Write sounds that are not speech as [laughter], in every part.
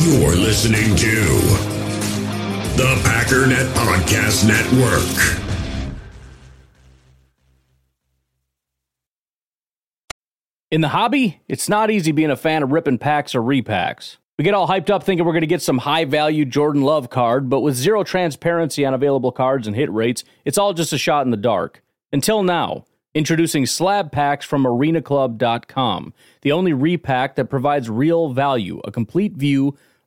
You're listening to the Packernet Podcast Network. In the hobby, it's not easy being a fan of ripping packs or repacks. We get all hyped up thinking we're going to get some high value Jordan Love card, but with zero transparency on available cards and hit rates, it's all just a shot in the dark. Until now, introducing slab packs from arenaclub.com, the only repack that provides real value, a complete view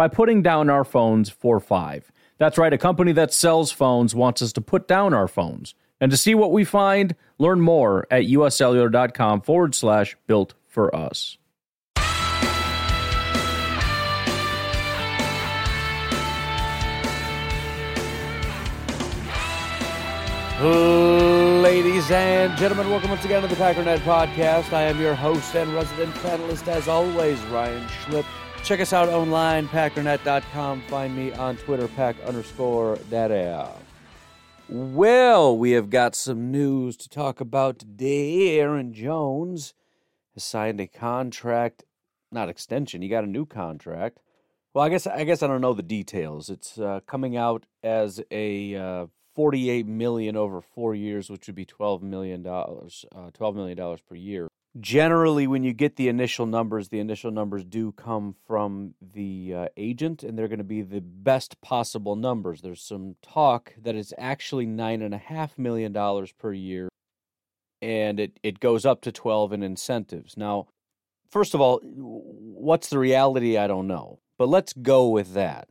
by putting down our phones for five. That's right, a company that sells phones wants us to put down our phones. And to see what we find, learn more at uscellular.com forward slash built for us. Ladies and gentlemen, welcome once again to the Packernet Podcast. I am your host and resident panelist, as always, Ryan Schlipp. Check us out online, packernet.com. Find me on Twitter, pack underscore daddy. Well, we have got some news to talk about today. Aaron Jones has signed a contract, not extension. He got a new contract. Well, I guess I guess I don't know the details. It's uh, coming out as a uh, 48 million over four years, which would be 12 million dollars, uh, 12 million dollars per year. Generally, when you get the initial numbers, the initial numbers do come from the uh, agent, and they're going to be the best possible numbers. There's some talk that it's actually nine and a half million dollars per year, and it it goes up to 12 in incentives. Now, first of all, what's the reality? I don't know, but let's go with that.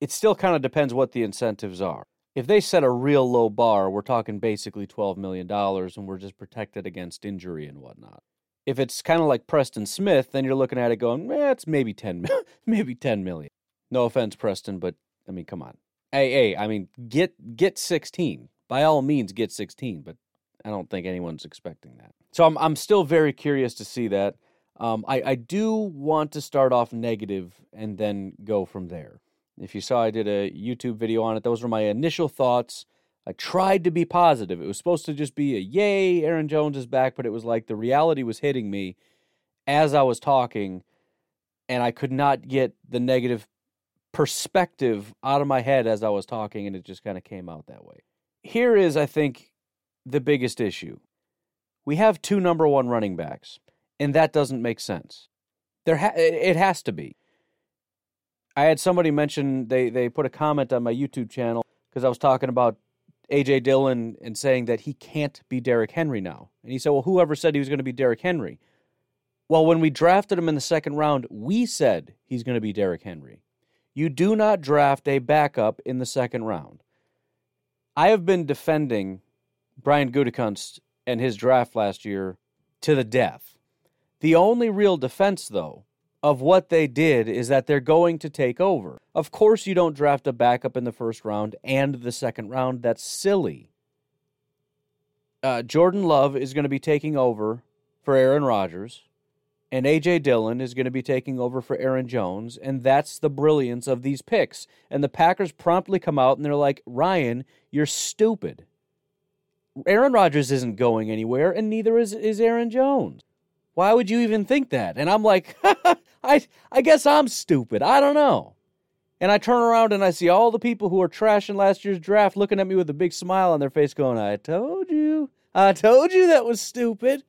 It still kind of depends what the incentives are if they set a real low bar, we're talking basically $12 million and we're just protected against injury and whatnot. If it's kind of like Preston Smith, then you're looking at it going, eh, it's maybe 10, [laughs] maybe 10 million. No offense, Preston, but I mean, come on. Hey, hey, I mean, get get 16. By all means, get 16, but I don't think anyone's expecting that. So I'm I'm still very curious to see that. Um, I, I do want to start off negative and then go from there. If you saw, I did a YouTube video on it. Those were my initial thoughts. I tried to be positive. It was supposed to just be a yay, Aaron Jones is back, but it was like the reality was hitting me as I was talking, and I could not get the negative perspective out of my head as I was talking, and it just kind of came out that way. Here is, I think, the biggest issue. We have two number one running backs, and that doesn't make sense. There, ha- it has to be. I had somebody mention they they put a comment on my YouTube channel because I was talking about AJ Dillon and saying that he can't be Derrick Henry now. And he said, "Well, whoever said he was going to be Derrick Henry?" Well, when we drafted him in the second round, we said he's going to be Derrick Henry. You do not draft a backup in the second round. I have been defending Brian Gutekunst and his draft last year to the death. The only real defense, though, of what they did is that they're going to take over. Of course, you don't draft a backup in the first round and the second round. That's silly. Uh, Jordan Love is going to be taking over for Aaron Rodgers, and A.J. Dillon is going to be taking over for Aaron Jones, and that's the brilliance of these picks. And the Packers promptly come out and they're like, Ryan, you're stupid. Aaron Rodgers isn't going anywhere, and neither is, is Aaron Jones. Why would you even think that? And I'm like, [laughs] I I guess I'm stupid. I don't know. And I turn around and I see all the people who are trashing last year's draft looking at me with a big smile on their face going, I told you. I told you that was stupid.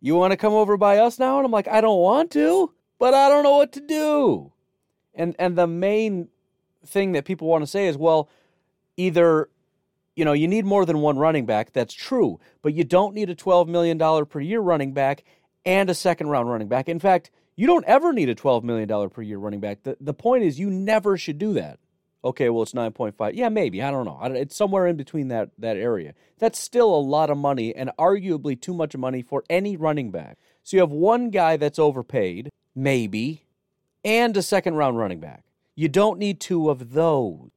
You want to come over by us now? And I'm like, I don't want to, but I don't know what to do. And and the main thing that people want to say is, well, either you know, you need more than one running back. That's true. But you don't need a $12 million per year running back and a second round running back. In fact, you don't ever need a $12 million per year running back. The, the point is, you never should do that. Okay, well, it's 9.5. Yeah, maybe. I don't know. It's somewhere in between that, that area. That's still a lot of money and arguably too much money for any running back. So you have one guy that's overpaid, maybe, and a second round running back. You don't need two of those.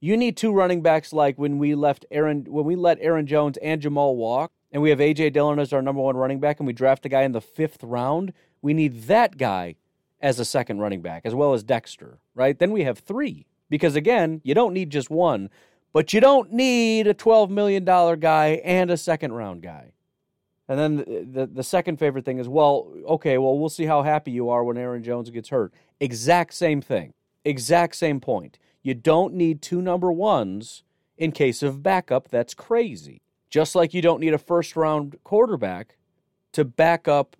You need two running backs like when we left Aaron when we let Aaron Jones and Jamal walk and we have AJ Dillon as our number one running back and we draft a guy in the fifth round. We need that guy as a second running back, as well as Dexter, right? Then we have three. Because again, you don't need just one, but you don't need a $12 million guy and a second round guy. And then the, the, the, second favorite thing is, well, okay, well, we'll see how happy you are when Aaron Jones gets hurt. Exact same thing. Exact same point. You don't need two number ones in case of backup. That's crazy. Just like you don't need a first round quarterback to back up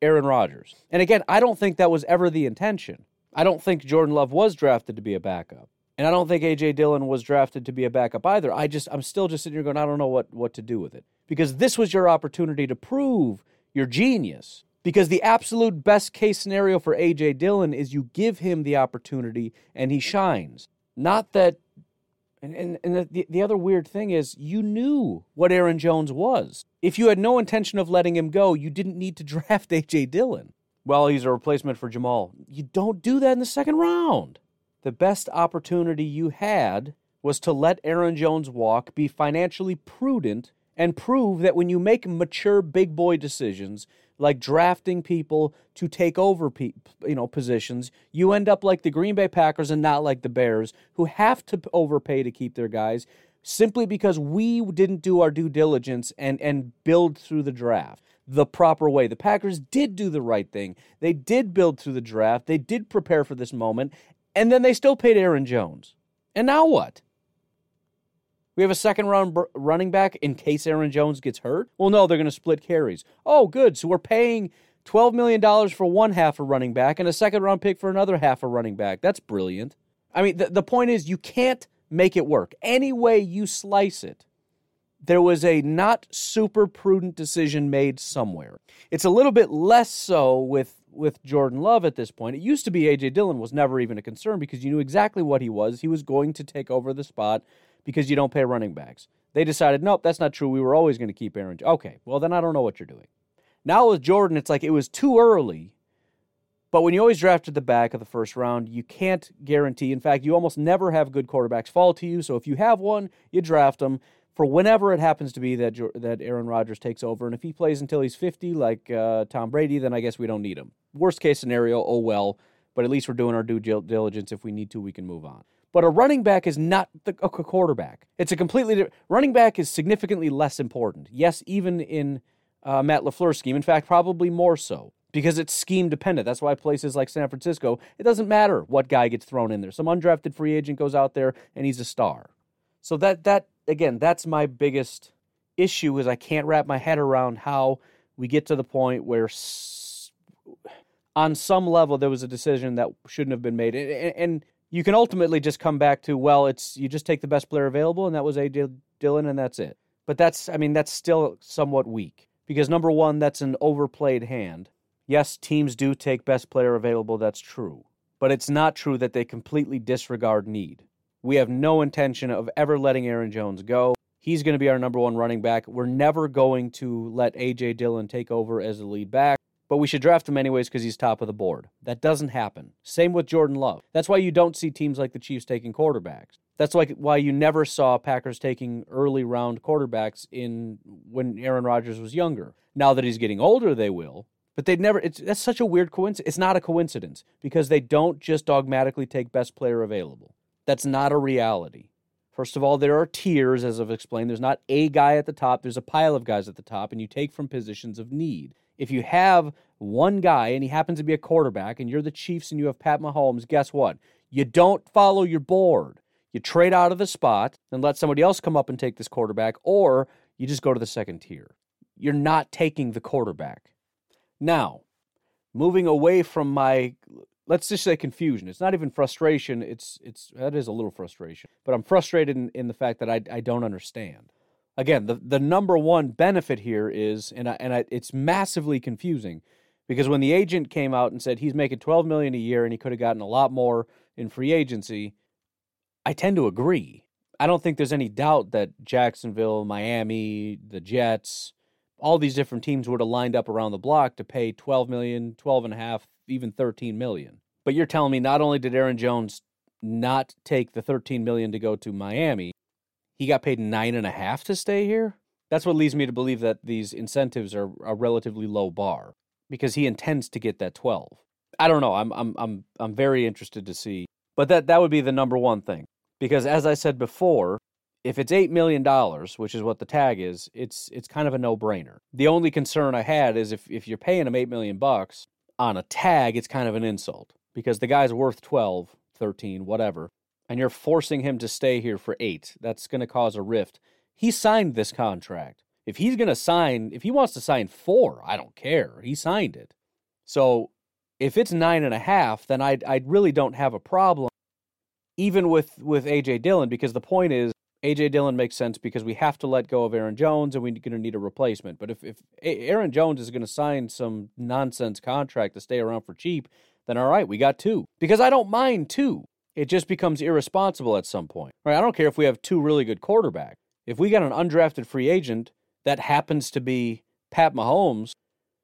Aaron Rodgers. And again, I don't think that was ever the intention. I don't think Jordan Love was drafted to be a backup. And I don't think AJ Dillon was drafted to be a backup either. I just I'm still just sitting here going, I don't know what, what to do with it. Because this was your opportunity to prove your genius. Because the absolute best case scenario for AJ Dillon is you give him the opportunity and he shines. Not that and, and, and the, the other weird thing is, you knew what Aaron Jones was. If you had no intention of letting him go, you didn't need to [laughs] draft A.J. Dillon. Well, he's a replacement for Jamal. You don't do that in the second round. The best opportunity you had was to let Aaron Jones walk, be financially prudent, and prove that when you make mature big boy decisions, like drafting people to take over pe- you know positions, you end up like the Green Bay Packers and not like the Bears who have to overpay to keep their guys simply because we didn't do our due diligence and and build through the draft the proper way. The Packers did do the right thing. They did build through the draft. They did prepare for this moment and then they still paid Aaron Jones. And now what? We have a second round b- running back in case Aaron Jones gets hurt? Well, no, they're going to split carries. Oh, good. So we're paying $12 million for one half a running back and a second round pick for another half a running back. That's brilliant. I mean, the, the point is, you can't make it work. Any way you slice it, there was a not super prudent decision made somewhere. It's a little bit less so with with Jordan Love at this point. It used to be AJ Dillon was never even a concern because you knew exactly what he was. He was going to take over the spot because you don't pay running backs. They decided, nope, that's not true. We were always going to keep Aaron. Okay, well, then I don't know what you're doing. Now with Jordan, it's like it was too early. But when you always draft at the back of the first round, you can't guarantee. In fact, you almost never have good quarterbacks fall to you. So if you have one, you draft them for whenever it happens to be that that Aaron Rodgers takes over. And if he plays until he's 50, like uh, Tom Brady, then I guess we don't need him. Worst case scenario, oh well. But at least we're doing our due diligence. If we need to, we can move on. But a running back is not the, a quarterback. It's a completely different running back is significantly less important. Yes, even in uh, Matt LaFleur's scheme. In fact, probably more so because it's scheme dependent. That's why places like San Francisco, it doesn't matter what guy gets thrown in there. Some undrafted free agent goes out there and he's a star. So that that again, that's my biggest issue is I can't wrap my head around how we get to the point where s- on some level there was a decision that shouldn't have been made. And, and you can ultimately just come back to well, it's you just take the best player available, and that was A. Dillon, and that's it. But that's I mean that's still somewhat weak because number one, that's an overplayed hand. Yes, teams do take best player available. That's true, but it's not true that they completely disregard need. We have no intention of ever letting Aaron Jones go. He's going to be our number one running back. We're never going to let A.J. Dillon take over as the lead back but we should draft him anyways because he's top of the board. That doesn't happen. Same with Jordan Love. That's why you don't see teams like the Chiefs taking quarterbacks. That's like why you never saw Packers taking early round quarterbacks in when Aaron Rodgers was younger. Now that he's getting older, they will. But they'd never. It's that's such a weird coincidence. It's not a coincidence because they don't just dogmatically take best player available. That's not a reality. First of all, there are tiers, as I've explained. There's not a guy at the top. There's a pile of guys at the top, and you take from positions of need if you have one guy and he happens to be a quarterback and you're the Chiefs and you have Pat Mahomes, guess what? You don't follow your board. You trade out of the spot and let somebody else come up and take this quarterback, or you just go to the second tier. You're not taking the quarterback. Now, moving away from my let's just say confusion. It's not even frustration. It's it's that is a little frustration, but I'm frustrated in, in the fact that I I don't understand. Again, the the number one benefit here is, and I, and I, it's massively confusing, because when the agent came out and said he's making 12 million a year and he could have gotten a lot more in free agency, I tend to agree. I don't think there's any doubt that Jacksonville, Miami, the Jets, all these different teams would have lined up around the block to pay 12 million, 12 and a half, even 13 million. But you're telling me not only did Aaron Jones not take the 13 million to go to Miami, he got paid nine and a half to stay here? That's what leads me to believe that these incentives are a relatively low bar because he intends to get that 12. I don't know. I'm I'm I'm I'm very interested to see. But that that would be the number one thing. Because as I said before, if it's eight million dollars, which is what the tag is, it's it's kind of a no-brainer. The only concern I had is if if you're paying him eight million bucks on a tag, it's kind of an insult because the guy's worth 12, 13, whatever, and you're forcing him to stay here for eight. That's going to cause a rift. He signed this contract. If he's going to sign, if he wants to sign four, I don't care. He signed it. So if it's nine and a half, then I I really don't have a problem, even with with AJ Dillon, because the point is AJ Dillon makes sense because we have to let go of Aaron Jones and we're going to need a replacement. But if, if Aaron Jones is going to sign some nonsense contract to stay around for cheap, then all right, we got two. Because I don't mind two. It just becomes irresponsible at some point. Right? I don't care if we have two really good quarterbacks. If we got an undrafted free agent that happens to be Pat Mahomes,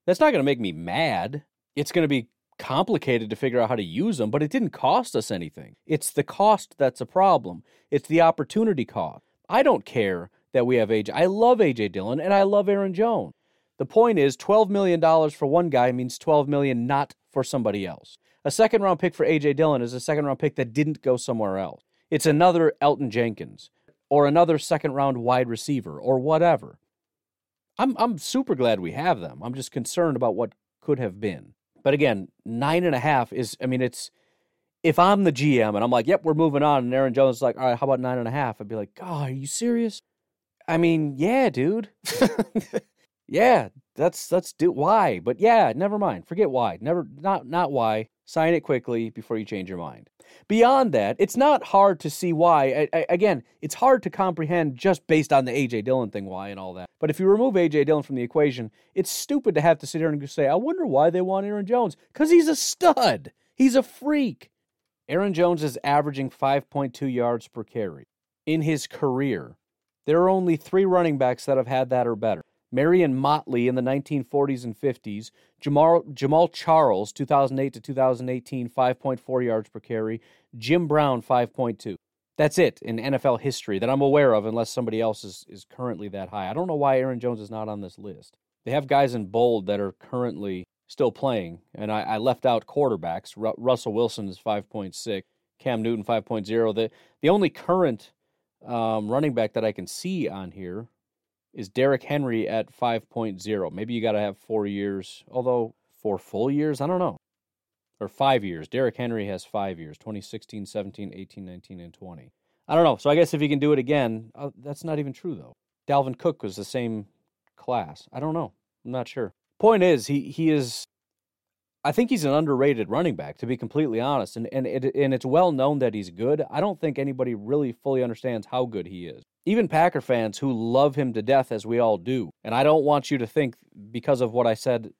that's not going to make me mad. It's going to be complicated to figure out how to use them, but it didn't cost us anything. It's the cost that's a problem. It's the opportunity cost. I don't care that we have AJ. I love AJ Dillon and I love Aaron Jones. The point is $12 million for one guy means 12 million not for somebody else. A second round pick for AJ Dillon is a second round pick that didn't go somewhere else. It's another Elgton Jenkins or another second round wide receiver or whatever. I'm I'm super glad we have them. I'm just concerned about what could have been. But again, nine and a half is, I mean, it's, if I'm the GM and I'm like, yep, we're moving on, and Aaron Jones is like, all right, how about nine and a half? I'd be like, God, are you serious? I mean, yeah, dude. [laughs] yeah, that's that's do why. But yeah, never mind. Forget why. Never not not why. Sign it quickly before you change your mind. Beyond that, it's not hard to see why. I, I, again, it's hard to comprehend just based on the AJ Dillon thing why and all that. But if you remove AJ Dillon from the equation, it's stupid to have to sit here and say, "I wonder why they want Aaron Jones." Cuz he's a stud. He's a freak. Aaron Jones is averaging 5.2 yards per carry in his career. There are only 3 running backs that have had that or better. Marion Motley in the 1940s and 50s, Jamal, Jamaal Charles, 2008 to 2018, 5.4 yards per carry, Jim Brown, 5.2. That's it in NFL history that I'm aware of, unless somebody else is, is currently that high. I don't know why Aaron Jones is not on this list. They have guys in bold that are currently still playing, and I, I left out quarterbacks. Ru- Russell Wilson is 5.6, Cam Newton 5.0. The, the only current um, running back that I can see on here is Derrick Henry at 5.0. Maybe you got to have four years, although four full years, I don't know. Or five years. Derrick Henry has five years 2016, 17, 18, 19, and 20. I don't know. So I guess if he can do it again, uh, that's not even true, though. Dalvin Cook was the same class. I don't know. I'm not sure. Point is, he, he is. I think he's an underrated running back, to be completely honest. And, and, it, and it's well known that he's good. I don't think anybody really fully understands how good he is even Packer fans who love him to death, as we all do. And I don't want you to think, because of what I said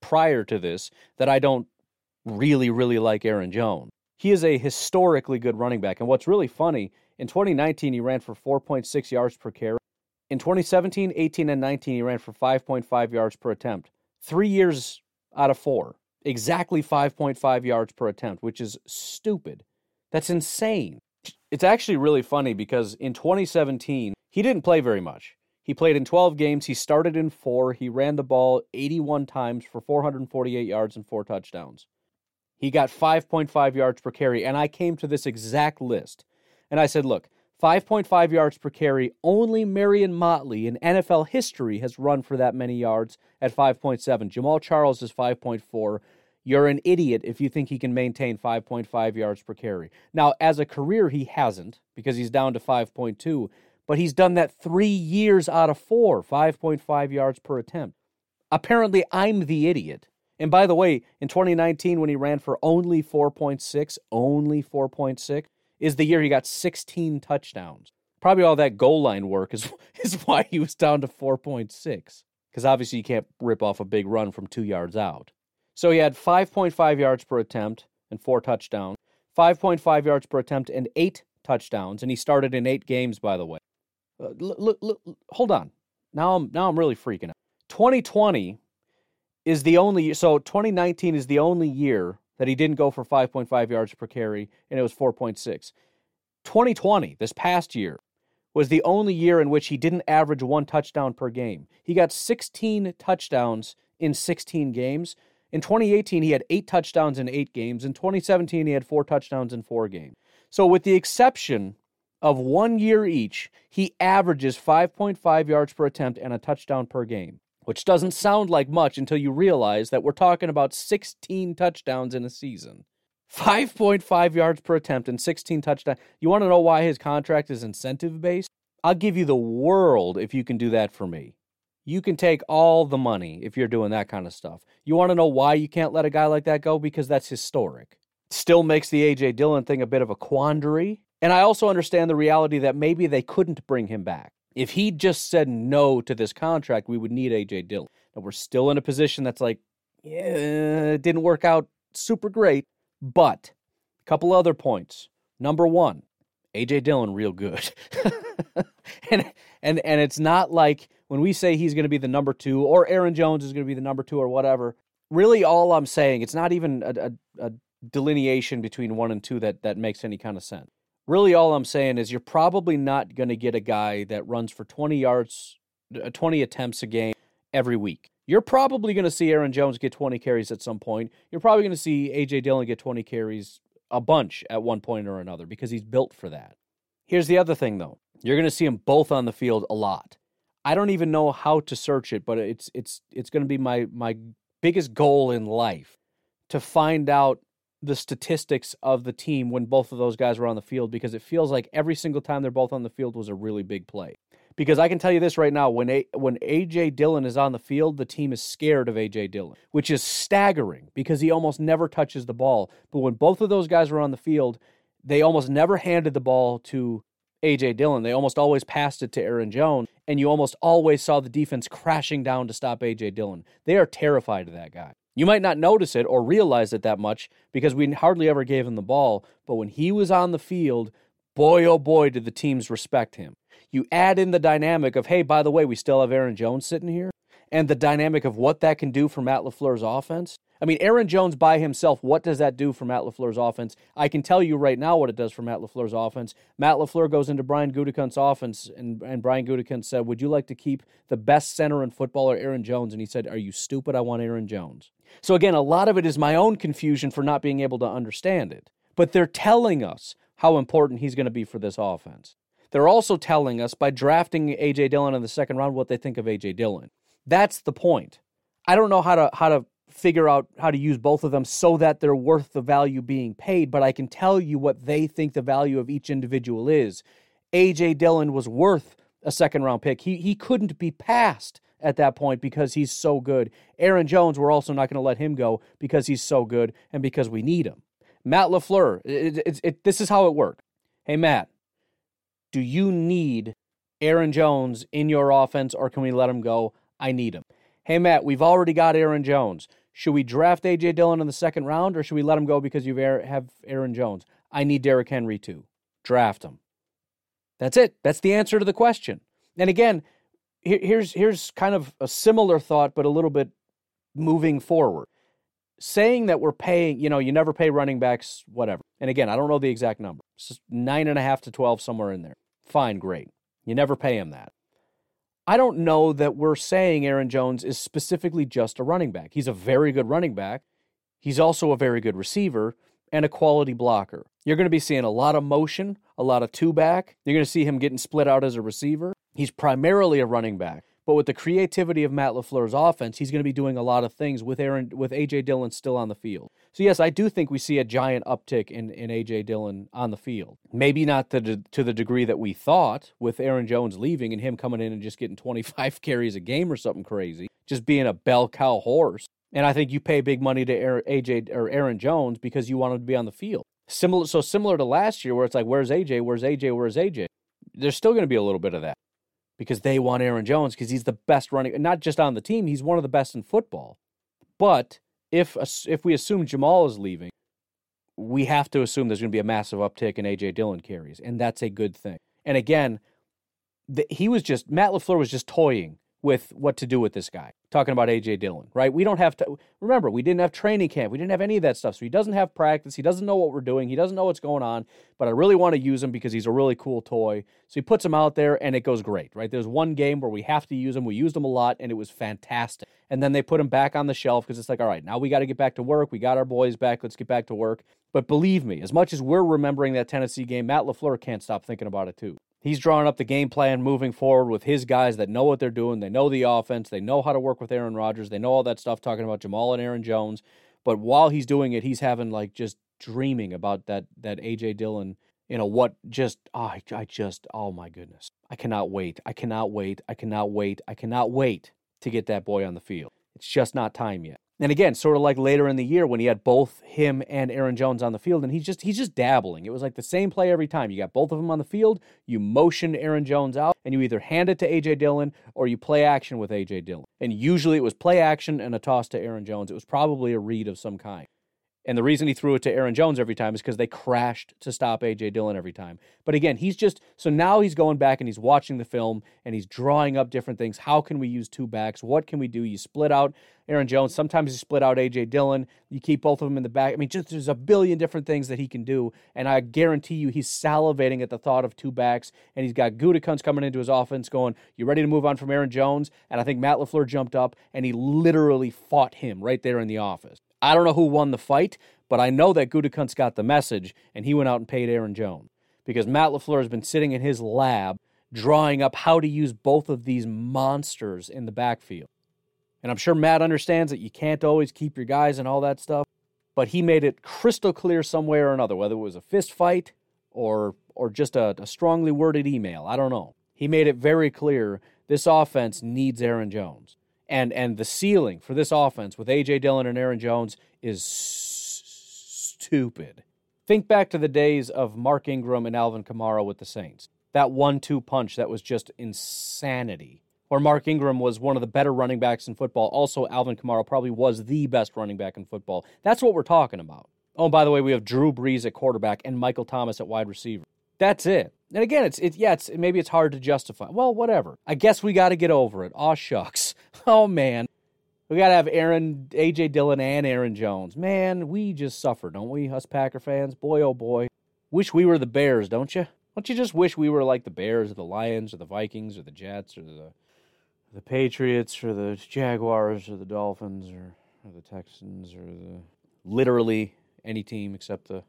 prior to this, that I don't really, really like Aaron Jones. He is a historically good running back. And what's really funny, in 2019, he ran for 4.6 yards per carry. In 2017, 18, and 19, he ran for 5.5 yards per attempt. Three years out of four. Exactly 5.5 yards per attempt, which is stupid. That's insane. It's actually really funny because in 2017, he didn't play very much. He played in 12 games. He started in four. He ran the ball 81 times for 448 yards and four touchdowns. He got 5.5 yards per carry. And I came to this exact list. And I said, look, 5.5 yards per carry, only Marion Motley in NFL history has run for that many yards at 5.7. Jamaal Charles is 5.4. You're an idiot if you think he can maintain 5.5 yards per carry. Now, as a career, he hasn't because he's down to 5.2, but he's done that three years out of four, 5.5 yards per attempt. Apparently, I'm the idiot. And by the way, in 2019, when he ran for only 4.6, only 4.6, is the year he got 16 touchdowns. Probably all that goal line work is, [laughs] is why he was down to 4.6. Because obviously you can't rip off a big run from two yards out. So he had 5.5 yards per attempt and four touchdowns, 5.5 yards per attempt and eight touchdowns. And he started in eight games, by the way. Uh, hold on. Now I'm now I'm really freaking out. 2020 is the only so 2019 is the only year that he didn't go for 5.5 yards per carry and it was 4.6. 2020, this past year, was the only year in which he didn't average one touchdown per game. He got 16 touchdowns in 16 games. In 2018, he had eight touchdowns in eight games. In 2017, he had four touchdowns in four games. So, with the exception of one year each, he averages 5.5 yards per attempt and a touchdown per game, which doesn't sound like much until you realize that we're talking about 16 touchdowns in a season. 5.5 yards per attempt and 16 touchdowns. You want to know why his contract is incentive based? I'll give you the world if you can do that for me. You can take all the money if you're doing that kind of stuff. You want to know why you can't let a guy like that go? Because that's historic. Still makes the A.J. Dillon thing a bit of a quandary. And I also understand the reality that maybe they couldn't bring him back. If he just said no to this contract, we would need A.J. Dillon. And we're still in a position that's like, yeah, it didn't work out super great. But a couple other points. Number one, AJ Dillon real good. [laughs] and and and it's not like when we say he's going to be the number 2 or Aaron Jones is going to be the number 2 or whatever. Really all I'm saying, it's not even a, a, a delineation between 1 and 2 that that makes any kind of sense. Really all I'm saying is you're probably not going to get a guy that runs for 20 yards uh, 20 attempts a game every week. You're probably going to see Aaron Jones get 20 carries at some point. You're probably going to see A.J. Dillon get 20 carries a bunch at one point or another because he's built for that. Here's the other thing, though you're going to see them both on the field a lot. I don't even know how to search it, but it's it's it's going to be my my biggest goal in life to find out the statistics of the team when both of those guys were on the field because it feels like every single time they're both on the field was a really big play. Because I can tell you this right now: when a, when AJ Dillon is on the field, the team is scared of AJ Dillon, which is staggering because he almost never touches the ball. But when both of those guys were on the field, they almost never handed the ball to AJ Dillon. They almost always passed it to Aaron Jones, and you almost always saw the defense crashing down to stop AJ Dillon. They are terrified of that guy. You might not notice it or realize it that much because we hardly ever gave him the ball, but when he was on the field, boy oh boy did the teams respect him. You add in the dynamic of, hey, by the way, we still have Aaron Jones sitting here, and the dynamic of what that can do for Matt LaFleur's offense. I mean, Aaron Jones by himself, what does that do for Matt LaFleur's offense? I can tell you right now what it does for Matt LaFleur's offense. Matt LaFleur goes into Brian Gutekunst's offense, and, and Brian Gutekunst said, Would you like to keep the best center in football or Aaron Jones? And he said, Are you stupid? I want Aaron Jones. So again, a lot of it is my own confusion for not being able to understand it. But they're telling us how important he's going to be for this offense. They're also telling us by drafting AJ Dillon in the second round what they think of AJ Dillon. That's the point. I don't know how to how to figure out how to use both of them so that they're worth the value being paid, but I can tell you what they think the value of each individual is. AJ Dillon was worth a second round pick. He he couldn't be passed at that point because he's so good. Aaron Jones, we're also not going to let him go because he's so good and because we need him. Matt LaFleur, it, it, it, this is how it worked. Hey, Matt, do you need Aaron Jones in your offense or can we let him go? I need him. Hey, Matt, we've already got Aaron Jones. Should we draft A.J. Dillon in the second round or should we let him go because you have Aaron Jones? I need Derrick Henry too. Draft him. That's it. That's the answer to the question. And again, here's here's kind of a similar thought, but a little bit moving forward. Saying that we're paying, you know, you never pay running backs, whatever. And again, I don't know the exact number. It's nine and a half to twelve, somewhere in there. Fine, great. You never pay him that. I don't know that we're saying Aaron Jones is specifically just a running back. He's a very good running back. He's also a very good receiver and a quality blocker. You're going to be seeing a lot of motion, a lot of two back. You're going to see him getting split out as a receiver. He's primarily a running back. But with the creativity of Matt LaFleur's offense, he's going to be doing a lot of things with Aaron with AJ Dillon still on the field. So yes, I do think we see a giant uptick in, in AJ Dillon on the field. Maybe not to, to the degree that we thought with Aaron Jones leaving and him coming in and just getting [laughs] 25 carries a game or something crazy, just being a bell cow horse. And I think you pay big money to AJ or Aaron Jones because you want him to be on the field. Similar, so similar to last year, where it's like, "Where's AJ? Where's AJ? Where's AJ?" There's still going to be a little bit of that because they want Aaron Jones because he's the best running, not just on the team, he's one of the best in football. But if if we assume Jamal is leaving, we have to assume there's going to be a massive uptick in AJ Dillon carries, and that's a good thing. And again, the, he was just Matt LaFleur was just toying with what to do with this guy. Talking about AJ Dillon, right? We don't have to remember we didn't have training camp. We didn't have any of that stuff. So he doesn't have practice. He doesn't know what we're doing. He doesn't know what's going on. But I really want to use him because he's a really cool toy. So he puts him out there and it goes great, right? There's one game where we have to use him. We used him a lot and it was fantastic. And then they put him back on the shelf because it's like, all right, now we got to get back to work. We got our boys back. Let's get back to work. But believe me, as much as we're remembering that Tennessee game, Matt LaFleur can't stop thinking about it too. He's drawing up the game plan moving forward with his guys that know what they're doing. They know the offense. They know how to work with Aaron Rodgers. They know all that stuff talking about Jamal and Aaron Jones. But while he's doing it, he's having like just dreaming about that that AJ Dillon, you know, what just oh, I, I just oh my goodness. I cannot wait. I cannot wait. I cannot wait. I cannot wait to get that boy on the field. It's just not time yet. And again, sort of like later in the year when he had both him and Aaron Jones on the field, and he's just he's just dabbling. It was like the same play every time. You got both of them on the field, you motion Aaron Jones out, and you either hand it to AJ Dillon or you play action with AJ Dillon. And usually it was play action and a toss to Aaron Jones. It was probably a read of some kind. And the reason he threw it to Aaron Jones every time is because they crashed to stop A.J. Dillon every time. But again, he's just so now he's going back and he's watching the film and he's drawing up different things. How can we use two backs? What can we do? You split out Aaron Jones. Sometimes you split out A.J. Dillon. You keep both of them in the back. I mean, just there's a billion different things that he can do. And I guarantee you, he's salivating at the thought of two backs. And he's got Gutekunst coming into his offense going, You ready to move on from Aaron Jones? And I think Matt LaFleur jumped up and he literally fought him right there in the office. I don't know who won the fight, but I know that Gutekunst got the message and he went out and paid Aaron Jones because Matt LaFleur has been sitting in his lab drawing up how to use both of these monsters in the backfield. And I'm sure Matt understands that you can't always keep your guys and all that stuff, but he made it crystal clear some way or another, whether it was a fist fight or or just a, a strongly worded email. I don't know. He made it very clear this offense needs Aaron Jones and and the ceiling for this offense with AJ Dillon and Aaron Jones is stupid. Think back to the days of Mark Ingram and Alvin Kamara with the Saints. That one-two punch that was just insanity. Or Mark Ingram was one of the better running backs in football. Also, Alvin Kamara probably was the best running back in football. That's what we're talking about. Oh, by the way, we have Drew Brees at quarterback and Michael Thomas at wide receiver. That's it. And again, it's it yeah, it's maybe it's hard to justify. Well, whatever. I guess we got to get over it. Aw shucks. [laughs] Oh man. We got to have Aaron AJ Dillon and Aaron Jones. Man, we just suffer, don't we? Us Packer fans. Boy oh boy. Wish we were the Bears, don't you? Don't you just wish we were like the Bears or the Lions or the Vikings or the Jets or the the Patriots or the Jaguars or the Dolphins or, or the Texans or the literally any team except the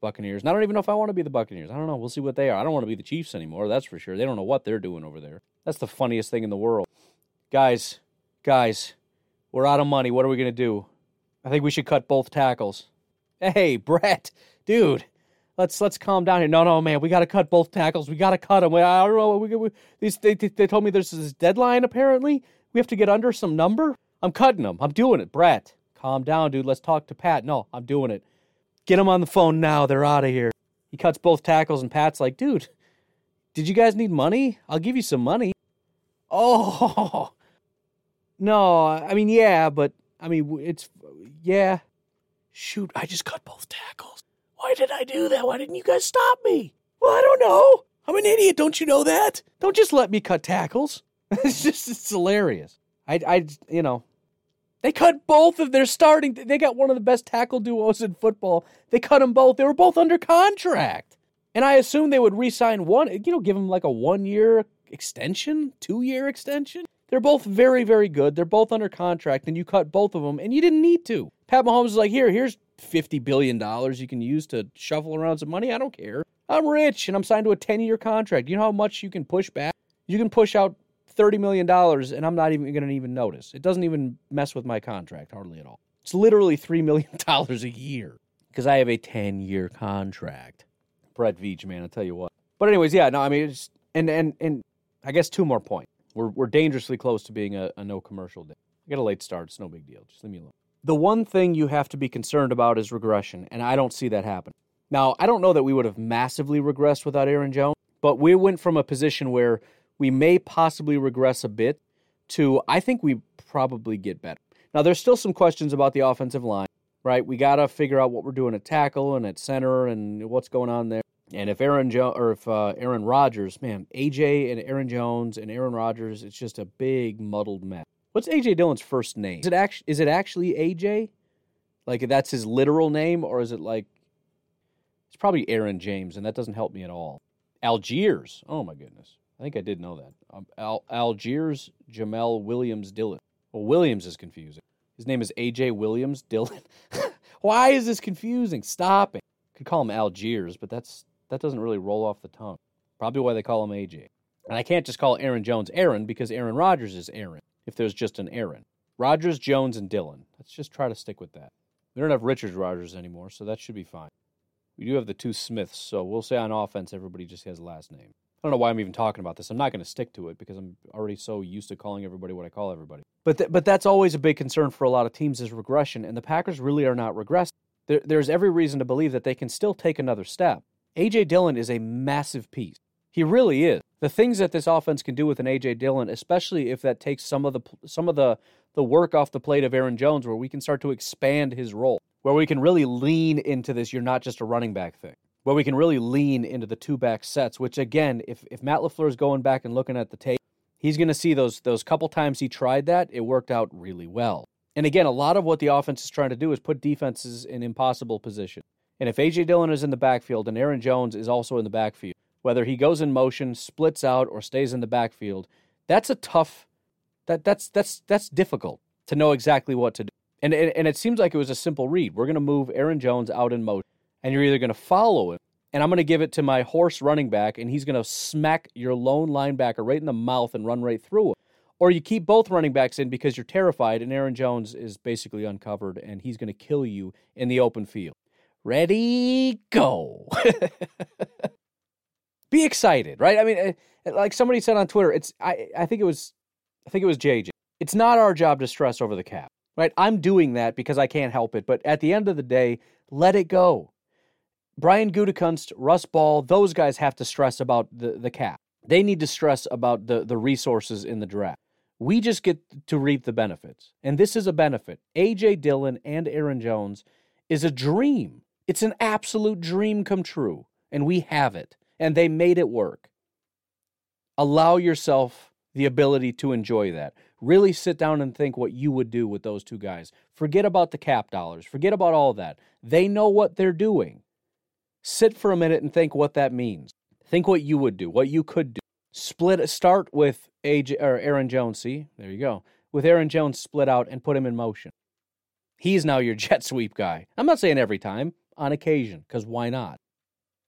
Buccaneers. And I don't even know if I want to be the Buccaneers. I don't know. We'll see what they are. I don't want to be the Chiefs anymore. That's for sure. They don't know what they're doing over there. That's the funniest thing in the world. Guys, guys, we're out of money. What are we going to do? I think we should cut both tackles. Hey, Brett, dude, let's let's calm down here. No, no, man, we got to cut both tackles. We got to cut them. I don't know. We, we, these, they, they told me there's this deadline. Apparently, we have to get under some number. I'm cutting them. I'm doing it. Brett, calm down, dude. Let's talk to Pat. No, I'm doing it. Get them on the phone now. They're out of here. He cuts both tackles, and Pat's like, dude, did you guys need money? I'll give you some money. [laughs] Oh, no. I mean, yeah, but I mean, it's, yeah. Shoot, I just cut both tackles. Why did I do that? Why didn't you guys stop me? Well, I don't know. I'm an idiot. Don't you know that? Don't just let me cut tackles. [laughs] it's just, it's hilarious. I, I, you know, they cut both of their starting. They got one of the best tackle duos in football. They cut them both. They were both under contract. And I assumed they would re sign one, you know, give them like a one year extension, two year extension. They're both very, very good. They're both under contract, and you cut both of them, and you didn't need to. Pat Mahomes is like, here, here's $50 billion you can use to shuffle around some money. I don't care. I'm rich, and I'm signed to a 10 year contract. You know how much you can push back? You can push out $30 million and I'm not even going to even notice. It doesn't even mess with my contract hardly at all. It's literally $3 million [laughs] a year because I have a 10 year contract. Brett Veach, man, I'll tell you what. But, anyways, yeah, no, I mean, and, and, and I guess two more points. We're, we're dangerously close to being a, a no commercial day. I got a late start. It's no big deal. Just leave me alone. The one thing you have to be concerned about is regression, and I don't see that happen. Now, I don't know that we would have massively regressed without Aaron Jones, but we went from a position where we may possibly regress a bit to I think we probably get better. Now, there's still some questions about the offensive line, right? We got to figure out what we're doing at tackle and at center and what's going on there. And if Aaron jo- or if uh, Aaron Rodgers, man, AJ and Aaron Jones and Aaron Rodgers, it's just a big muddled mess. What's AJ Dillon's first name? Is it actually is it actually AJ? Like that's his literal name, or is it like it's probably Aaron James, and that doesn't help me at all. Algiers. Oh my goodness. I think I did know that. Um, Al- Algiers Jamel Williams Dillon. Well, Williams is confusing. His name is AJ Williams Dillon. [laughs] Why is this confusing? Stop it. Could call him Algiers, but that's that doesn't really roll off the tongue. Probably why they call him AJ. And I can't just call Aaron Jones Aaron because Aaron Rodgers is Aaron. If there's just an Aaron, Rodgers, Jones, and Dillon. Let's just try to stick with that. We don't have Richard Rodgers anymore, so that should be fine. We do have the two Smiths, so we'll say on offense everybody just has a last name. I don't know why I'm even talking about this. I'm not going to stick to it because I'm already so used to calling everybody what I call everybody. But th- but that's always a big concern for a lot of teams is regression, and the Packers really are not regressing. There, there's every reason to believe that they can still take another step. AJ Dillon is a massive piece. He really is. The things that this offense can do with an AJ Dillon, especially if that takes some of the some of the the work off the plate of Aaron Jones, where we can start to expand his role, where we can really lean into this. You're not just a running back thing where we can really lean into the two back sets, which again, if, if Matt LaFleur is going back and looking at the tape, he's going to see those, those couple times he tried that, it worked out really well. And again, a lot of what the offense is trying to do is put defenses in impossible position. And if A.J. Dillon is in the backfield and Aaron Jones is also in the backfield, whether he goes in motion, splits out, or stays in the backfield, that's a tough, that, that's, that's, that's difficult to know exactly what to do. And, and, and it seems like it was a simple read. We're going to move Aaron Jones out in motion and you're either going to follow him and I'm going to give it to my horse running back, and he's going to smack your lone linebacker right in the mouth and run right through him. Or you keep both running backs in because you're terrified, and Aaron Jones is basically uncovered, and he's going to kill you in the open field. Ready, go. [laughs] Be excited, right? I mean, eh, like somebody said on Twitter, it's I, I think it was I think it was JJ. It's not our job to stress over the cap, right? I'm doing that because I can't help it, but at the end of the day, let it go Brian Gutekunst, Russ Ball, those guys have to stress about the, the cap. They need to stress about the, the resources in the draft. We just get to reap the benefits. And this is a benefit. A.J. Dillon and Aaron Jones is a dream. It's an absolute dream come true. And we have it. And they made it work. Allow yourself the ability to enjoy that. Really sit down and think what you would do with those two guys. Forget about the cap dollars. Forget about all that. They know what they're doing. Sit for a minute and think what that means. Think what you would do, what you could do. Split start with AJ or Aaron Jones. See, there you go. With Aaron Jones split out and put him in motion. He's now your [laughs] jet sweep guy. I'm not saying every time, on occasion, because why not?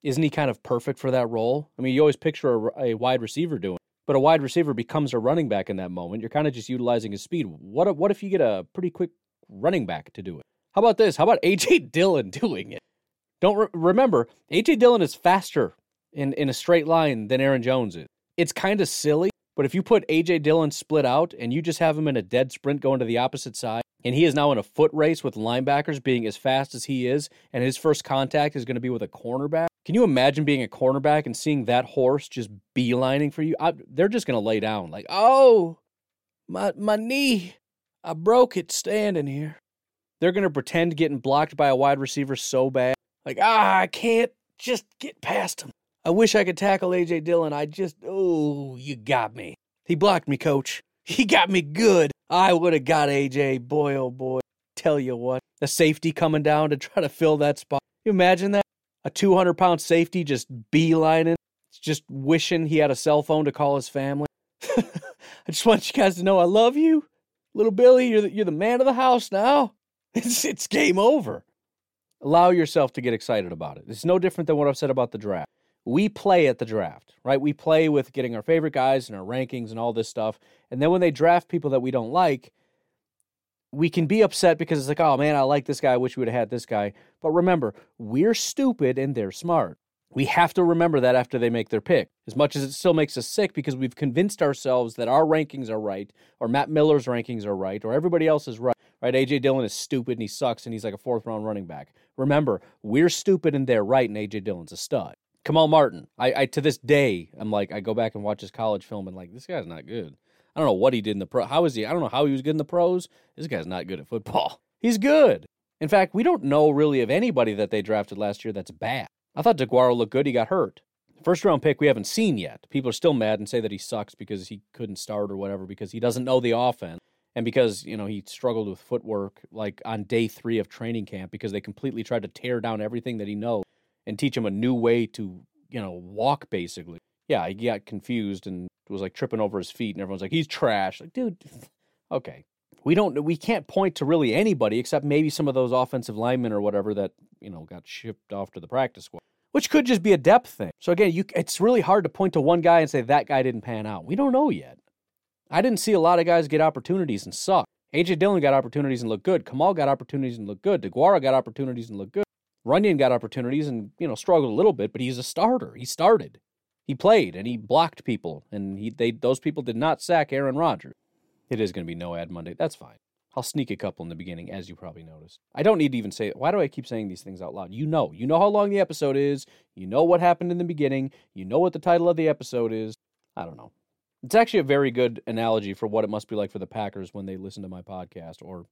Isn't he kind of perfect for that role? I mean, you always picture a, a wide receiver doing, but a wide receiver becomes a running back in that moment. You're kind of just utilizing his speed. What what if you get a pretty quick running back to do it? How about this? How about AJ [laughs] Dillon doing it? Don't re- remember, AJ Dillon is faster in, in a straight line than Aaron Jones is. It's kind of silly, but if you put AJ Dillon split out and you just have him in a dead sprint going to the opposite side, and he is now in a foot race with linebackers being as fast as he is, and his first contact is going to be with a cornerback. Can you imagine being a cornerback and seeing that horse just beelining for you? I, they're just going to lay down like, oh, my my knee, I broke it standing here. They're going to pretend getting blocked by a wide receiver so bad like, ah, I can't just get past him. I wish I could tackle A.J. Dillon. I just, oh, you got me. He blocked me, coach. [laughs] He got me good. I would have got A.J. Boy, oh boy. Tell you what, the safety coming down to try to fill that spot. You imagine that? A 200 pound safety just beelining, just wishing he had a cell phone to call his family. [laughs] I just want you guys to know I love you. Little Billy, you're the, you're the man of the house now. [laughs] It's, it's game over. Allow yourself to get excited about it. It's no different than what I've said about the draft. We play at the draft, right? We play with getting our favorite guys and our rankings and all this stuff. And then when they draft people that we don't like, we can be upset because it's like, oh man, I like this guy. I wish we would have had this guy. But remember, we're stupid and they're smart. We have to remember that after they make their pick. As much as it still makes us sick because we've convinced ourselves that our rankings are right, or Matt Miller's rankings are right, or everybody else is right. Right? AJ Dillon is stupid and he sucks and he's like a fourth round running back. Remember, we're stupid and they're right, and AJ Dillon's a stud. Kamal Martin, I, I to this day, I'm like, I go back and watch his college film and like, this guy's not good. I don't know what he did in the pro. How is he? I don't know how he was good in the pros. This guy's not good at football. [laughs] He's good. In fact, we don't know really of anybody that they drafted last year that's bad. I thought DeGuara looked good. He got hurt. First round pick we haven't seen yet. People are still mad and say that he sucks because he couldn't start or whatever because he doesn't know the offense and because you know he struggled with footwork like on day three of training camp because they completely tried to tear down everything that he knows and teach him a new way to you know walk basically. Yeah, he got confused and was like tripping over his feet and everyone's like he's trash. Like dude, [laughs] okay. We don't we can't point to really anybody except maybe some of those offensive linemen or whatever that you know got shipped off to the practice squad which could just be a depth thing. So again, you, it's really hard to point to one guy and say that guy didn't pan out. We don't know yet. I didn't see a lot of guys get opportunities and suck. AJ Dillon got opportunities and looked good. Kamal got opportunities and looked good. DeGuara got opportunities and looked good. Runyan got opportunities and you know struggled a little bit, but he's a starter. He started. He played and he blocked people, and he they those people did not sack Aaron Rodgers. It is going to be no ad Monday. That's fine. I'll sneak a couple in the beginning, as you probably noticed. I don't need to even say it. Why do I keep saying these things out loud? You know. You know how long the episode is. You know what happened in the beginning. You know what the title of the episode is. I don't know. It's actually a very good analogy for what it must be like for the Packers when they listen to my podcast or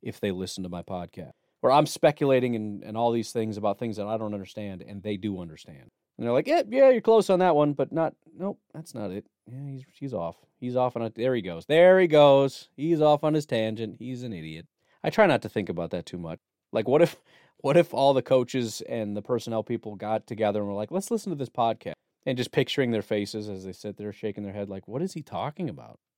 if they listen to my podcast. Where I'm speculating and, and all these things about things that I don't understand and they do understand. And they're like, yeah, yeah, you're close on that one, but not, nope, that's not it. Yeah, he's he's off. He's off on it. There he goes. There he goes. He's off on his tangent. He's an idiot. I try not to think about that too much. Like, what if, [laughs] what if all the coaches and the personnel people got together and were like, let's listen to this podcast, and just picturing their faces as they sit there shaking their head, like, what is he talking about? [laughs]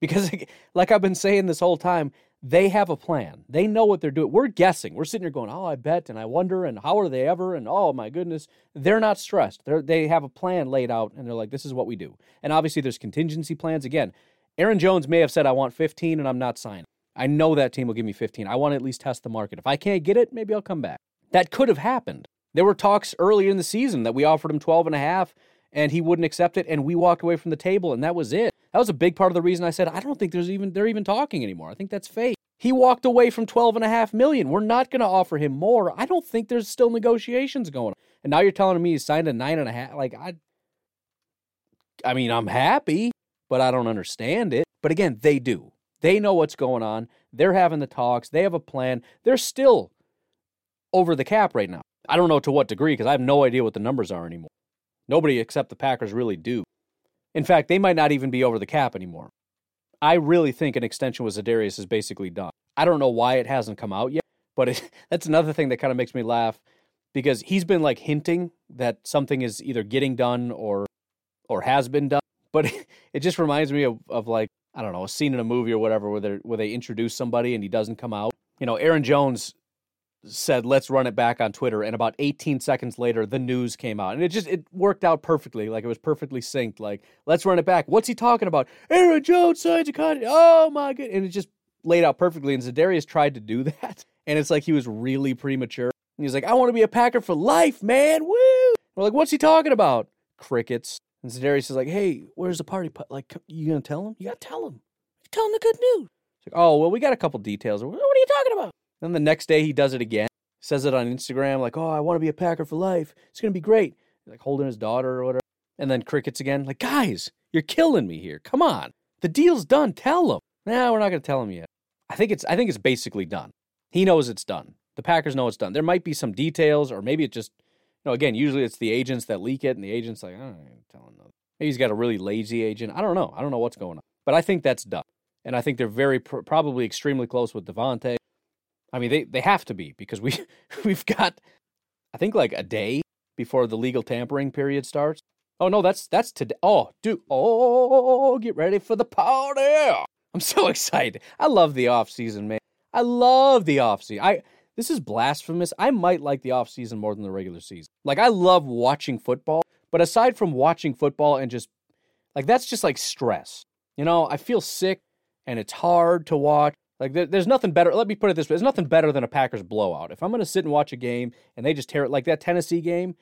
Because, like I've been saying this whole time, they have a plan. They know what they're doing. We're guessing. We're sitting here going, "Oh, I bet," and I wonder, and how are they ever? And oh my goodness, they're not stressed. They're, they have a plan laid out, and they're like, "This is what we do." And obviously, there's contingency plans. Again, Aaron Jones may have said, "I want 15," and I'm not signing. I know that team will give me 15. I want to at least test the market. If I can't get it, maybe I'll come back. That could have happened. There were talks earlier in the season that we offered him 12 and a half and he wouldn't accept it and we walked away from the table and that was it. That was a big part of the reason I said I don't think there's even they're even talking anymore. I think that's fake. He walked away from 12 and a half million. We're not going to offer him more. I don't think there's still negotiations going on. And now you're telling me he signed a nine and a half. Like I, I mean, I'm happy, but I don't understand it. But again, they do. They know what's going on. They're having the talks. They have a plan. They're still over the cap right now. I don't know to what degree because I have no idea what the numbers are anymore. Nobody except the Packers really do. In fact, they might not even be over the cap anymore. I really think an extension with Za'Darius is basically done. I don't know why it hasn't come out yet, but it, [laughs] that's another thing that kind of makes me laugh because he's been like hinting that something is either getting done or or has been done. But [laughs] it, just reminds me of, of like I don't know a scene in a movie or whatever where they where they introduce somebody and he doesn't come out. You know, Aaron Jones said let's run it back on Twitter and about 18 seconds later the news came out and it just it worked out perfectly like it was perfectly synced like let's run it back. What's he talking about? Aaron Jones signs a contract oh my god and it just laid out perfectly and Za'Darius tried to do [laughs] that and it's like he was really premature. And he's like I want to be a Packer for life man woo! We're like what's he talking about? Crickets. And Za'Darius is like hey where's the party like you gonna tell him? You gotta tell him. Tell him the good news. It's like oh well we got a couple details. What are you talking about then the next day he does it again, says it on Instagram, like, oh, I want to be a Packer for life. It's going to be great. Like holding his daughter or whatever. And then crickets again, like, guys, you're killing me here. Come on. The deal's done. Tell him. Nah, we're not going to tell him yet. I think it's I think it's basically done. He knows it's done. The Packers know it's done. There might be some details, or maybe it just, you know, again, usually it's the agents that leak it, and the agent's like, I don't know, tell him nothing. Maybe he's got a really lazy agent. I don't know. I don't know what's going on. But I think that's done. And I think they're very, pr- probably extremely close with Davante. I mean, they, they have to be because we [laughs] we've got, I think like a day before the legal tampering period starts. Oh no, that's that's today. Oh, dude, oh, get ready for the party! I'm so [laughs] excited. I love the off season, man. I love the off season. I this is blasphemous. I might like the off season more than the regular season. Like I love watching football, but aside from watching football and just like that's just like stress. You know, I feel sick and it's hard to watch. Like there, there's nothing better. Let me put it this way: there's nothing better than a Packers blowout. If I'm going to sit and watch a game and they just tear it like that Tennessee game,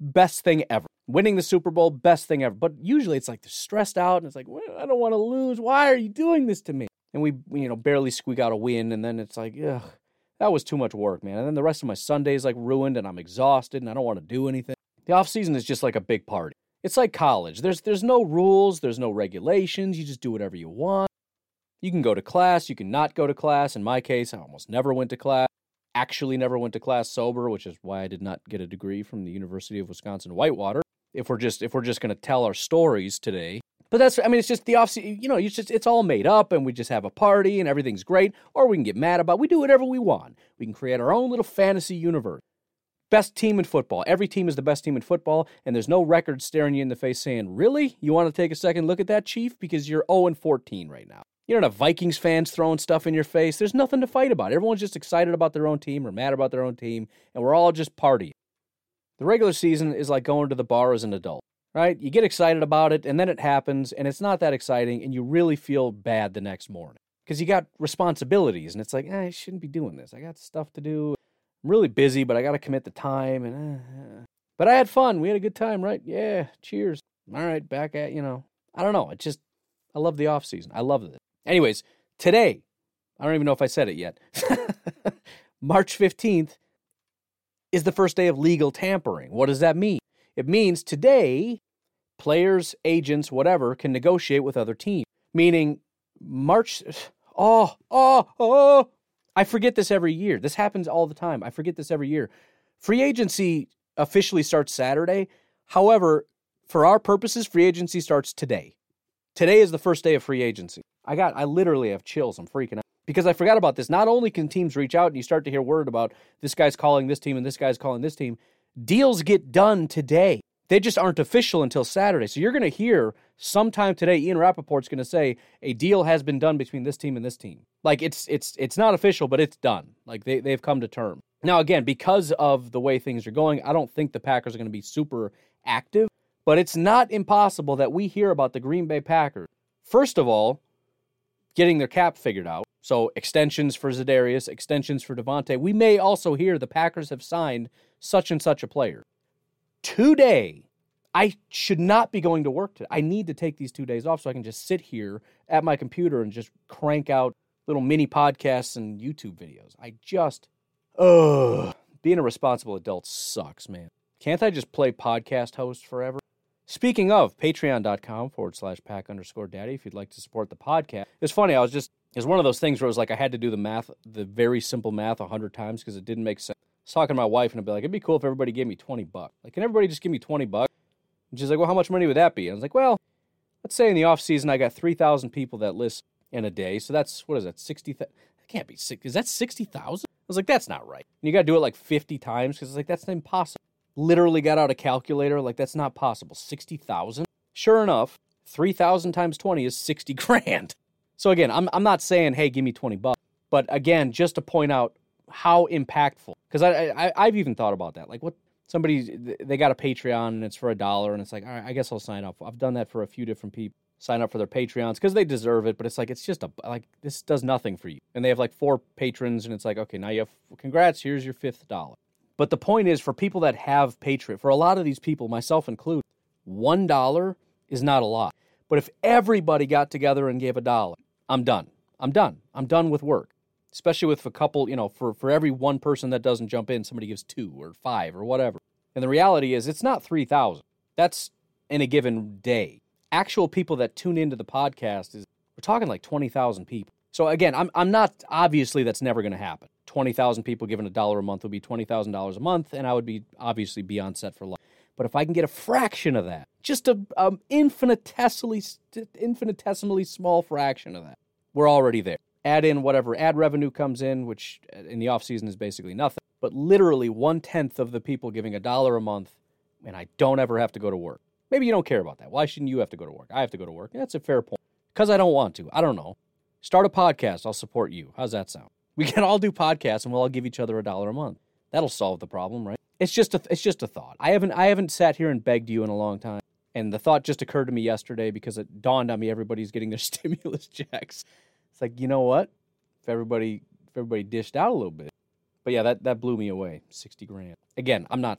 best thing ever. Winning the Super Bowl, best thing ever. But usually it's like they're stressed out and it's like, well, I don't want to lose. Why are you doing this to me? And we, you know, barely squeak out a win. And then it's like, ugh, that was too much work, man. And then the rest of my Sunday is like ruined and I'm exhausted and I don't want to do anything. The off season is just like a big party. It's like college. There's there's no rules, there's no regulations. You just do whatever you want. You can go to class, you can not go to class. In my case, I almost never went to class. Actually never went to class sober, which is why I did not get a degree from the University of Wisconsin Whitewater. If we're just if we're just going to tell our stories today. But that's I mean it's just the off you know, it's just it's all made up and we just have a party and everything's great or we can get mad about. it. We do whatever we want. We can create our own little fantasy universe best team in football. Every team is the best team in football, and there's no record staring you in the face saying, Really? You want to take a second look at that, Chief? Because you're 0 14 right now. You don't have Vikings fans throwing stuff in your face. There's nothing to fight about. Everyone's just excited about their own team or mad about their own team, and we're all just partying. The regular season is like going to the bar as an adult, right? You get excited about it, and then it happens, and it's not that exciting, and you really feel bad the next morning because you got responsibilities, and it's like, eh, I shouldn't be doing this. I got stuff to do. I'm really busy, but I got to commit the time. And uh, but I had fun. We had a good time, right? Yeah. Cheers. All right, back at you know. I don't know. It just I love the off season. I love it. Anyways, today I don't even know if I said it yet. [laughs] March 15th is the first day of legal tampering. What does that mean? It means today players, agents, whatever can negotiate with other teams. Meaning March oh, oh, oh, I forget this every year. This happens all the time. I forget this every year. Free agency officially starts Saturday. However, for our purposes, free agency starts today. Today is the first day of free agency. I got I literally have chills. I'm freaking out because I forgot about this. Not only can teams reach out and you start to hear word about this guy's calling this team and this guy's calling this team, deals get done today. They just aren't official until Saturday. So you're going to hear sometime today, Ian Rapoport's going to say a deal has been done between this team and this team. Like it's it's it's not official, but it's done. Like they they've come to term. Now again, because of the way things are going, I don't think the Packers are going to be super active. But it's not impossible that we hear about the Green Bay Packers. First of all, getting their cap figured out. So extensions for Za'Darius, extensions for Davante. We may also hear the Packers have signed such and such a player today. I should not be going to work today. I need to take these two days off so I can just sit here at my computer and just crank out little mini podcasts and YouTube videos. I just, ugh. Being a responsible adult sucks, man. Can't I just play podcast host forever? Speaking of, patreon.com forward slash pack underscore daddy if you'd like to support the podcast. It's funny, I was just, it's one of those things where it was like I had to do the math, the very simple math a hundred times because it didn't make sense I was talking to my wife and I'd be like, it'd be cool if everybody gave me 20 bucks. Like, can everybody just give me 20 bucks? And she's like, well, how much money would that be? And I was like, well, let's say in the off season I got 3,000 people that list in a day. So that's, what is that, 60? That can't be, sick. is that 60,000? I was like, that's not right. And you got to do it like 50 times because it's like, that's impossible. Literally got out a calculator, like, that's not possible. 60,000? Sure enough, 3,000 times 20 is 60 [laughs] grand. So again, I'm, I'm not saying, hey, give me 20 bucks. But again, just to point out how impactful. Because I, I I've even thought about that. Like, what somebody they got a Patreon and it's for a dollar, and it's like, all right, I guess I'll sign up. I've done that for a few different people. Sign up for their Patreons because they deserve it, but it's like it's just a like this does nothing for you. And they have like four patrons, and it's like, okay, now you have congrats. Here's your fifth dollar. But the point is, for people that have Patreon, for a lot of these people, myself included, one dollar is not a lot. But if everybody got together and gave a dollar, I'm done. I'm done. I'm done with work especially with a couple, you know, for, for every one person that doesn't jump in, somebody gives two or five or whatever. And the reality is, it's not 3,000. That's in a given day. Actual people that tune into the podcast is, we're talking like 20,000 people. So again, I'm, I'm not, obviously, that's never going to happen. 20,000 people given a dollar a month would be $20,000 a month, and I would be obviously be on set for life. But if I can get a fraction of that, just a um, infinitesimally, infinitesimally small fraction of that, we're already there add in whatever ad revenue comes in, which uh, in the off season is basically nothing. But literally one tenth of the people giving a dollar a month, and I don't ever have to go to work. Maybe you don't care about that. Why shouldn't you have to go to work? I have to go to work. That's a fair point. Because I don't want to. I don't know. Start a podcast. I'll support you. How's that sound? We can all do podcasts and we'll all give each other a dollar a month. That'll solve the problem, right? It's just a it's just a thought. I haven't I haven't sat here and begged you in a long time. And the thought just occurred to me yesterday because it dawned on me everybody's getting their [laughs] stimulus checks. It's like, you know what? If everybody if everybody dished out a little bit. But yeah, that, that blew me away. Sixty grand. Again, I'm not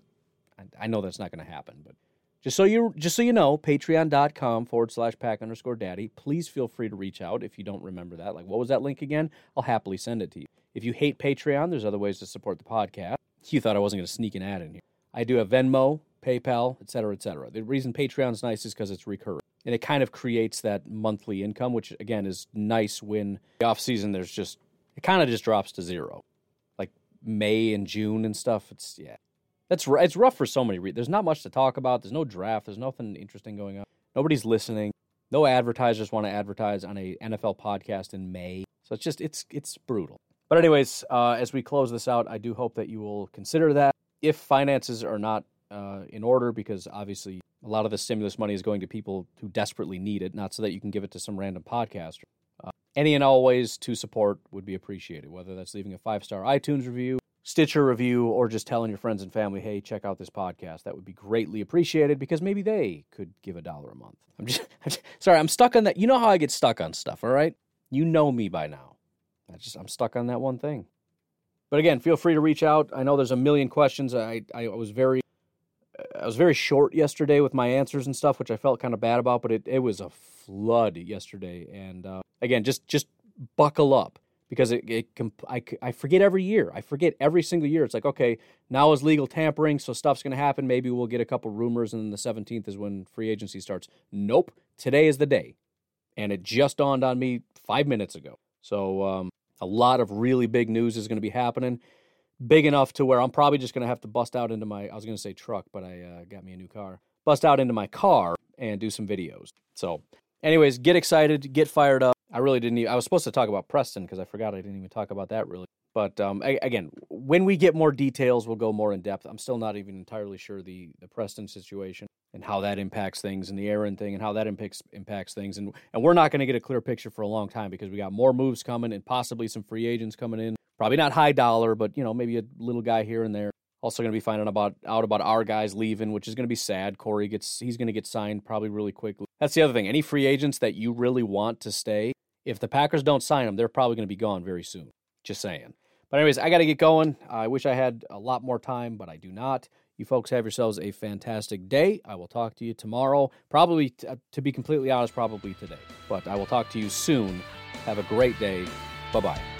I, I know that's not going to happen, but just so you just so you know, patreon.com forward slash pack underscore daddy. Please feel free to reach out if you don't remember that. Like, what was that link again? I'll happily send it to you. If you hate Patreon, there's other ways to support the podcast. You thought I wasn't going to sneak an ad in here. I do have Venmo, PayPal, et cetera, et cetera. The reason Patreon's nice is because it's recurring. And it kind of creates that monthly income, which again is nice when the off season there's just it kind of just drops to zero. Like May and June and stuff. It's yeah. That's it's rough for so many reasons. There's not much to talk about. There's no draft. There's nothing interesting going on. Nobody's listening. No advertisers want to advertise on a NFL podcast in May. So it's just it's it's brutal. But anyways, uh, as we close this out, I do hope that you will consider that if finances are not uh, in order, because obviously a lot of the stimulus money is going to people who desperately need it, not so that you can give it to some random podcaster. Uh, any and all ways to support would be appreciated, whether that's leaving a five star iTunes review, Stitcher review, or just telling your friends and family, hey, check out this podcast. That would be greatly appreciated because maybe they could give a dollar a month. [laughs] I'm just, sorry, I'm stuck on that. You know how I get stuck on stuff, all right? You know me by now. I just I'm stuck on that one thing. But again, feel free to reach out. I know there's a million questions. I I was very I was very short yesterday with my answers and stuff, which I felt kind of bad about. But it, it was a flood yesterday, and uh, again, just just buckle up because it, it I, I forget every year. I forget every single year. It's like okay, now is legal tampering, so stuff's going to happen. Maybe we'll get a couple rumors, and then the 17th is when free agency starts. Nope, today is the day, and it just dawned on me five minutes ago. So um, a lot of really big news is going to be happening big enough to where I'm probably just going to have to bust out into my, I was going to say truck, but I uh, got me a new car, bust out into my car and do some videos. So, anyways, get excited, get fired up. I really didn't even, I was supposed to talk about Preston because I forgot I didn't even talk about that really. But um, a- again, when we get more details, we'll go more in depth. I'm still not even entirely sure the, the Preston situation and how that impacts things and the Aaron thing and how that impacts impacts things. And and we're not going to get a clear picture for a long time because we got more moves coming and possibly some free agents coming in. Probably not high dollar, but you know maybe a little guy here and there. Also going to be finding about out about our guys leaving, which is going to be sad. Corey gets he's going to get signed probably really quickly. That's the other thing. Any free agents that you really want to stay, if the Packers don't sign them, they're probably going to be gone very soon. Just saying. But anyways, I got to get going. I wish I had a lot more time, but I do not. You folks have yourselves a fantastic day. I will talk to you tomorrow. Probably, t- uh, to be completely honest, probably today. But I will talk to you soon. Have a great day. Bye bye.